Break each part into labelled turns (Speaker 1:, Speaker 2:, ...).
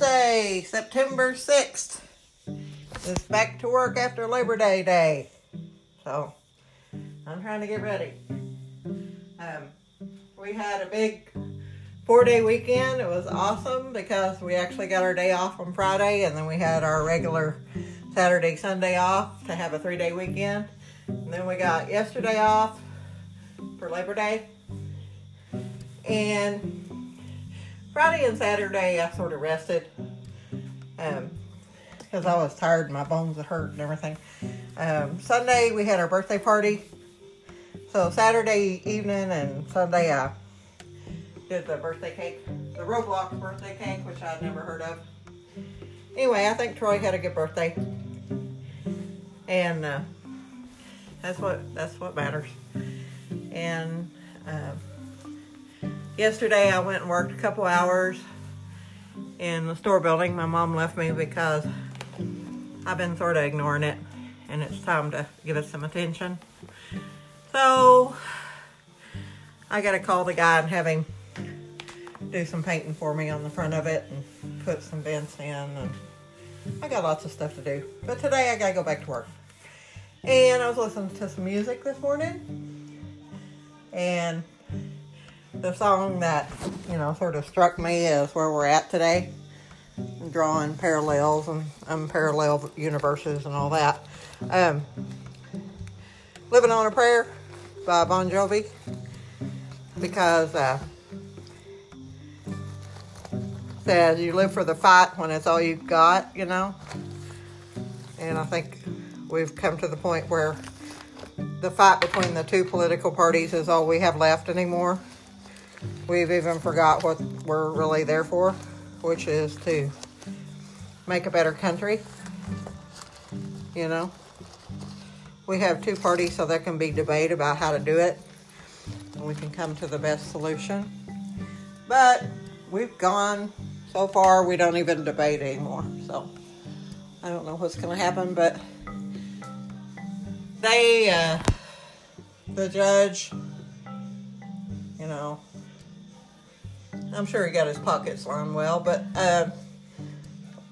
Speaker 1: September 6th. It's back to work after Labor Day day. So, I'm trying to get ready. Um, we had a big four day weekend. It was awesome because we actually got our day off on Friday and then we had our regular Saturday, Sunday off to have a three day weekend. And then we got yesterday off for Labor Day. And Friday and Saturday, I sort of rested because um, I was tired and my bones had hurt and everything. Um, Sunday, we had our birthday party. So Saturday evening and Sunday, I did the birthday cake, the Roblox birthday cake, which I'd never heard of. Anyway, I think Troy had a good birthday, and uh, that's what that's what matters. And uh, yesterday I went and worked a couple hours in the store building. My mom left me because I've been sort of ignoring it and it's time to give it some attention. So I got to call the guy and have him do some painting for me on the front of it and put some vents in and I got lots of stuff to do. But today I got to go back to work. And I was listening to some music this morning and the song that you know sort of struck me is where we're at today drawing parallels and unparalleled universes and all that. Um, living on a prayer by bon jovi because uh, says you live for the fight when it's all you've got you know? And i think we've come to the point where the fight between the two political parties is all we have left anymore We've even forgot what we're really there for, which is to make a better country. You know, we have two parties so there can be debate about how to do it, and we can come to the best solution. But we've gone so far, we don't even debate anymore. So I don't know what's going to happen, but they, uh, the judge, you know, I'm sure he got his pockets lined well, but uh,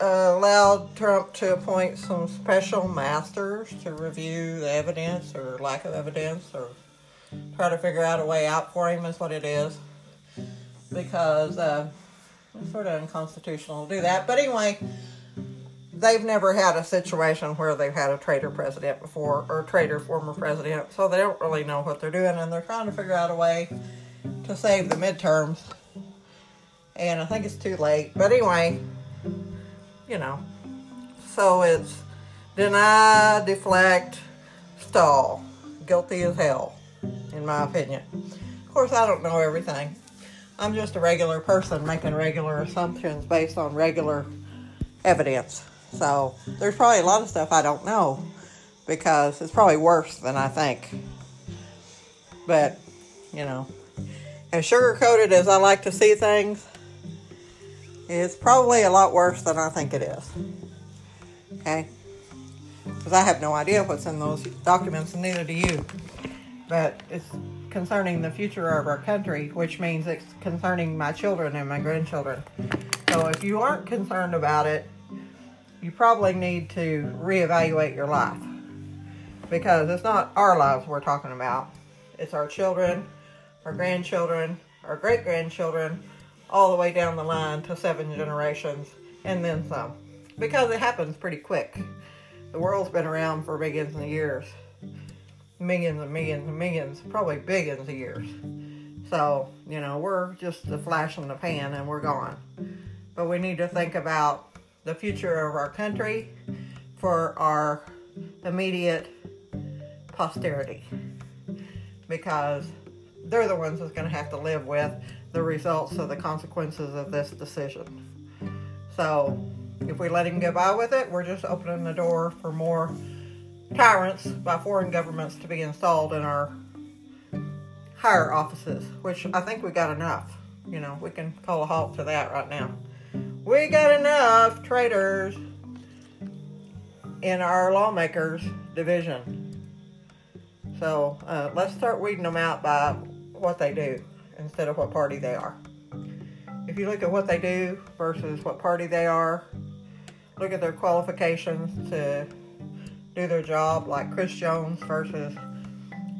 Speaker 1: uh, allowed Trump to appoint some special masters to review the evidence or lack of evidence or try to figure out a way out for him, is what it is. Because uh, it's sort of unconstitutional to do that. But anyway, they've never had a situation where they've had a traitor president before or traitor former president, so they don't really know what they're doing, and they're trying to figure out a way to save the midterms and I think it's too late. But anyway, you know, so it's deny, deflect, stall. Guilty as hell, in my opinion. Of course, I don't know everything. I'm just a regular person making regular assumptions based on regular evidence. So there's probably a lot of stuff I don't know because it's probably worse than I think. But, you know, as sugar coated as I like to see things, it's probably a lot worse than I think it is. Okay? Because I have no idea what's in those documents, and neither do you. But it's concerning the future of our country, which means it's concerning my children and my grandchildren. So if you aren't concerned about it, you probably need to reevaluate your life. Because it's not our lives we're talking about, it's our children, our grandchildren, our great grandchildren, all the way down the line to seven generations and then some. Because it happens pretty quick. The world's been around for millions of years. Millions and millions and millions, probably billions of years. So, you know, we're just a flash in the pan and we're gone. But we need to think about the future of our country for our immediate posterity. Because they're the ones that's going to have to live with the results of the consequences of this decision. So, if we let him get by with it, we're just opening the door for more tyrants by foreign governments to be installed in our higher offices, which I think we got enough. You know, we can call a halt to that right now. We got enough traitors in our lawmakers division. So uh, let's start weeding them out by what they do instead of what party they are. if you look at what they do versus what party they are, look at their qualifications to do their job, like Chris Jones versus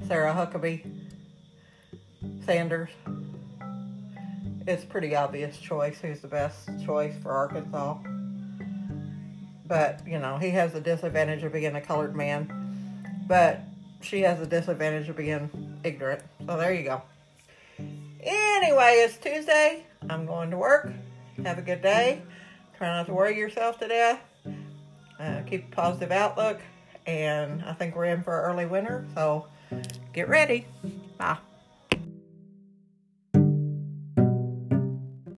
Speaker 1: Sarah Huckabee Sanders. It's pretty obvious choice who's the best choice for Arkansas. But, you know, he has the disadvantage of being a colored man. But she has the disadvantage of being ignorant. So there you go. Anyway, it's Tuesday. I'm going to work. Have a good day. Try not to worry yourself to death. Uh, keep a positive outlook. And I think we're in for early winter. So get ready. Bye.